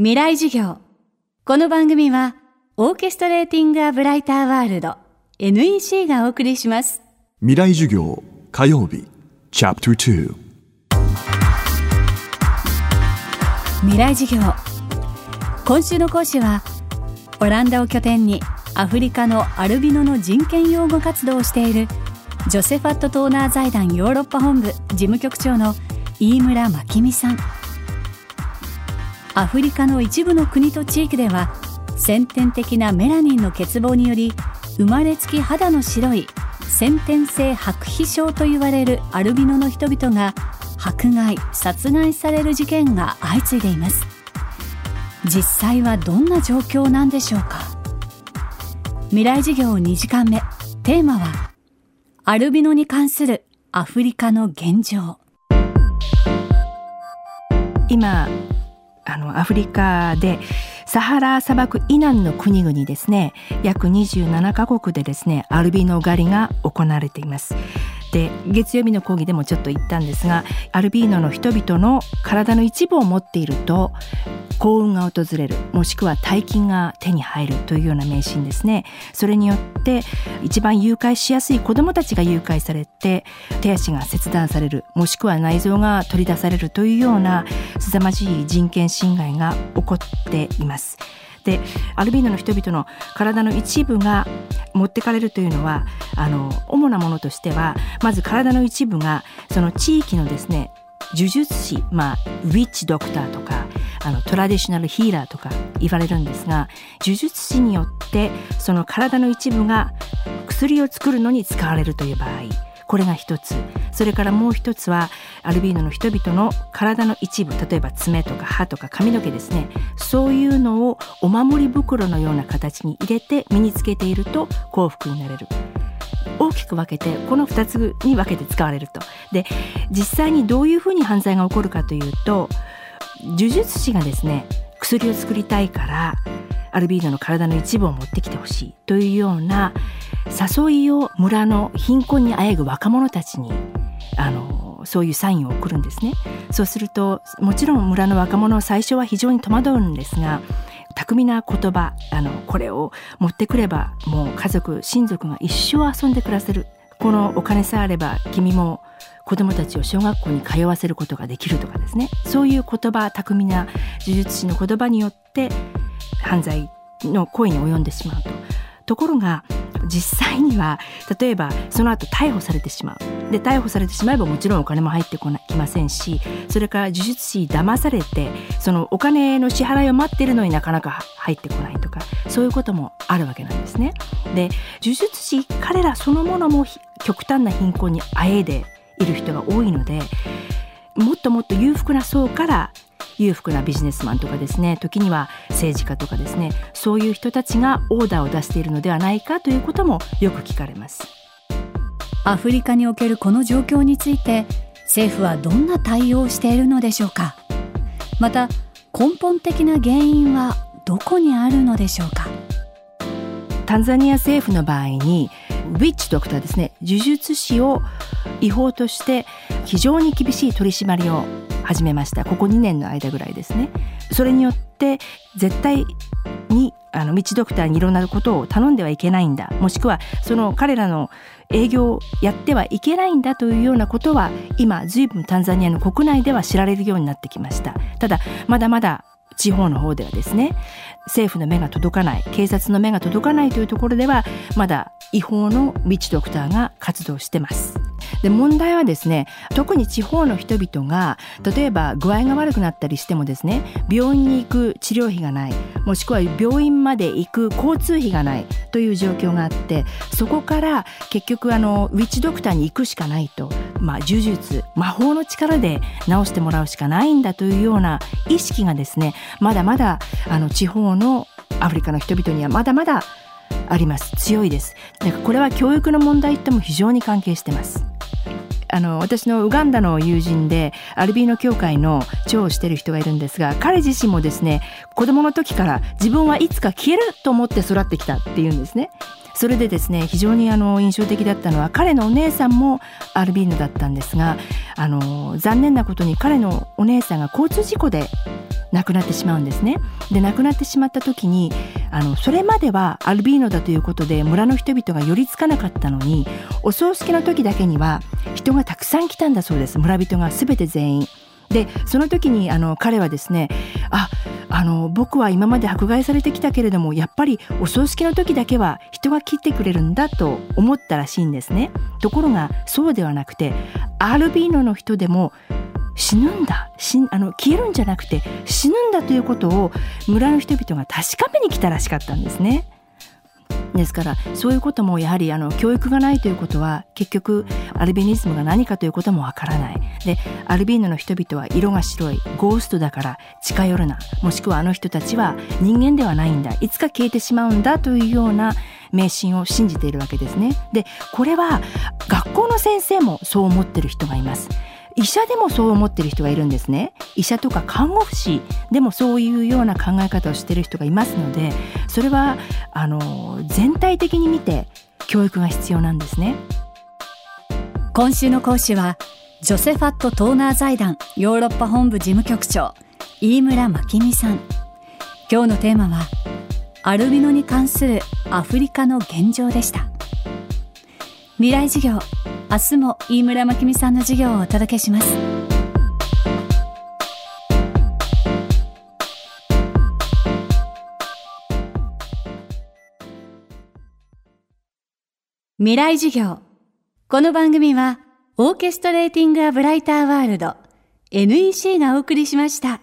未来授業。この番組はオーケストレーティング・ア・ブライター・ワールド NEC がお送りします。未来授業火曜日。チャプター未来授業。今週の講師はオランダを拠点にアフリカのアルビノの人権擁護活動をしているジョセファット・トーナー財団ヨーロッパ本部事務局長の飯村真美さんアフリカの一部の国と地域では先天的なメラニンの欠乏により生まれつき肌の白い先天性白皮症と言われるアルビノの人々が迫害殺害される事件が相次いでいます。実際はどんな状況なんでしょうか。未来事業2時間目。テーマはアルビノに関するアフリカの現状。今あのアフリカでサハラ砂漠以南の国々ですね。約27カ国でですねアルビノ狩りが行われています。で月曜日の講義でもちょっと言ったんですがアルビーノの人々の体の一部を持っていると幸運が訪れるもしくは大金が手に入るというような迷信ですねそれによって一番誘拐しやすい子どもたちが誘拐されて手足が切断されるもしくは内臓が取り出されるというような凄まじい人権侵害が起こっています。でアルビーノの人々の体の一部が持ってかれるというのはあの主なものとしてはまず体の一部がその地域のですね呪術師、まあ、ウィッチドクターとかあのトラディショナルヒーラーとか言われるんですが呪術師によってその体の一部が薬を作るのに使われるという場合。これが一つ。それからもう一つはアルビーノの人々の体の一部例えば爪とか歯とか髪の毛ですね。そういうのをお守り袋のような形に入れて身につけていると幸福になれる。大きく分けてこの2つに分けて使われると。で実際にどういうふうに犯罪が起こるかというと呪術師がですね薬を作りたいからアルビーノの体の一部を持ってきてほしいというような誘いを村の貧困にあえぐ若者たちにあのそういうサインを送るんですね。そうするともちろん村の若者は最初は非常に戸惑うんですが巧みな言葉あのこれを持ってくればもう家族親族が一生遊んで暮らせる。このお金さえあれば君も子供たちを小学校に通わせることができるとかですね。そういう言葉巧みな呪術師の言葉によって犯罪の行為に及んでしまうと。ところが実際には例えばその後逮捕されてしまうで逮捕されてしまえばもちろんお金も入ってこなきませんしそれから呪術師騙されてそのお金の支払いを待ってるのになかなか入ってこないとかそういうこともあるわけなんですね。で呪術師彼らそのものも極端な貧困にあえいでいる人が多いのでもっともっと裕福な層から裕福なビジネスマンとかですね時には政治家とかですねそういう人たちがオーダーを出しているのではないかということもよく聞かれます。アフリカにおけるこの状況について政府はどんな対応をしているのでしょうか？また根本的な原因はどこにあるのでしょうか？タンザニア政府の場合にウィッチドクターですね呪術師を違法として非常に厳しい取り締まりを始めました。ここ2年の間ぐらいですね。それによって絶対にあの道ドクターにいろんなことを頼んではいけないんだ。もしくはその彼らの営業をやってはいけないんだというようなことは今随分タンザニアの国内では知られるようになってきました。ただまだまだ地方の方ではですね政府の目が届かない警察の目が届かないというところではまだ違法のビッチドクターが活動してます。で問題はですね特に地方の人々が例えば具合が悪くなったりしてもですね病院に行く治療費がないもしくは病院まで行く交通費がないという状況があってそこから結局あのウィッチドクターに行くしかないと、まあ、呪術魔法の力で治してもらうしかないんだというような意識がですねまだまだあの地方のアフリカの人々にはまだまだあります。強いです。これは教育の問題とも非常に関係してます。あの私のウガンダの友人でアルビーノ協会の長をしてる人がいるんですが彼自身もですね子供の時から自分はいつか消えると思って育ってきたっていうんですね。それでですね非常にあの印象的だったのは彼のお姉さんもアルビーノだったんですがあの残念なことに彼のお姉さんが交通事故で亡くなってしまうんですね。で亡くなってしまった時にあのそれまではアルビーノだということで村の人々が寄りつかなかったのにお葬式の時だけには人がたくさん来たんだそうです村人が全て全員。でその時にあの彼はですねああの僕は今まで迫害されてきたけれどもやっぱりお葬式の時だけは人が切ってくれるんだと思ったらしいんですねところがそうではなくてアルビーノの人でも死ぬんだ。死あの消えるんじゃなくて死ぬんだということを村の人々が確かめに来たらしかったんですね。ですからそういうこともやはりあの教育がないということは結局アルビニズムが何かということもわからない。でアルビーノの人々は色が白いゴーストだから近寄るな。もしくはあの人たちは人間ではないんだ。いつか消えてしまうんだというような迷信を信じているわけですね。でこれは学校の先生もそう思ってる人がいます。医者でもそう思ってる人がいるんですね。医者とか看護婦士でもそういうような考え方をしてる人がいますのでそれはあの全体的に見て教育が必要なんですね。今週の講師はジョセファット・トーナー財団ヨーロッパ本部事務局長飯村真美さん。今日のテーマはアルビノに関するアフリカの現状でした。未来授業明日も飯村真美さんの授業をお届けします未来授業この番組はオーケストレーティング・ア・ブライター・ワールド NEC がお送りしました。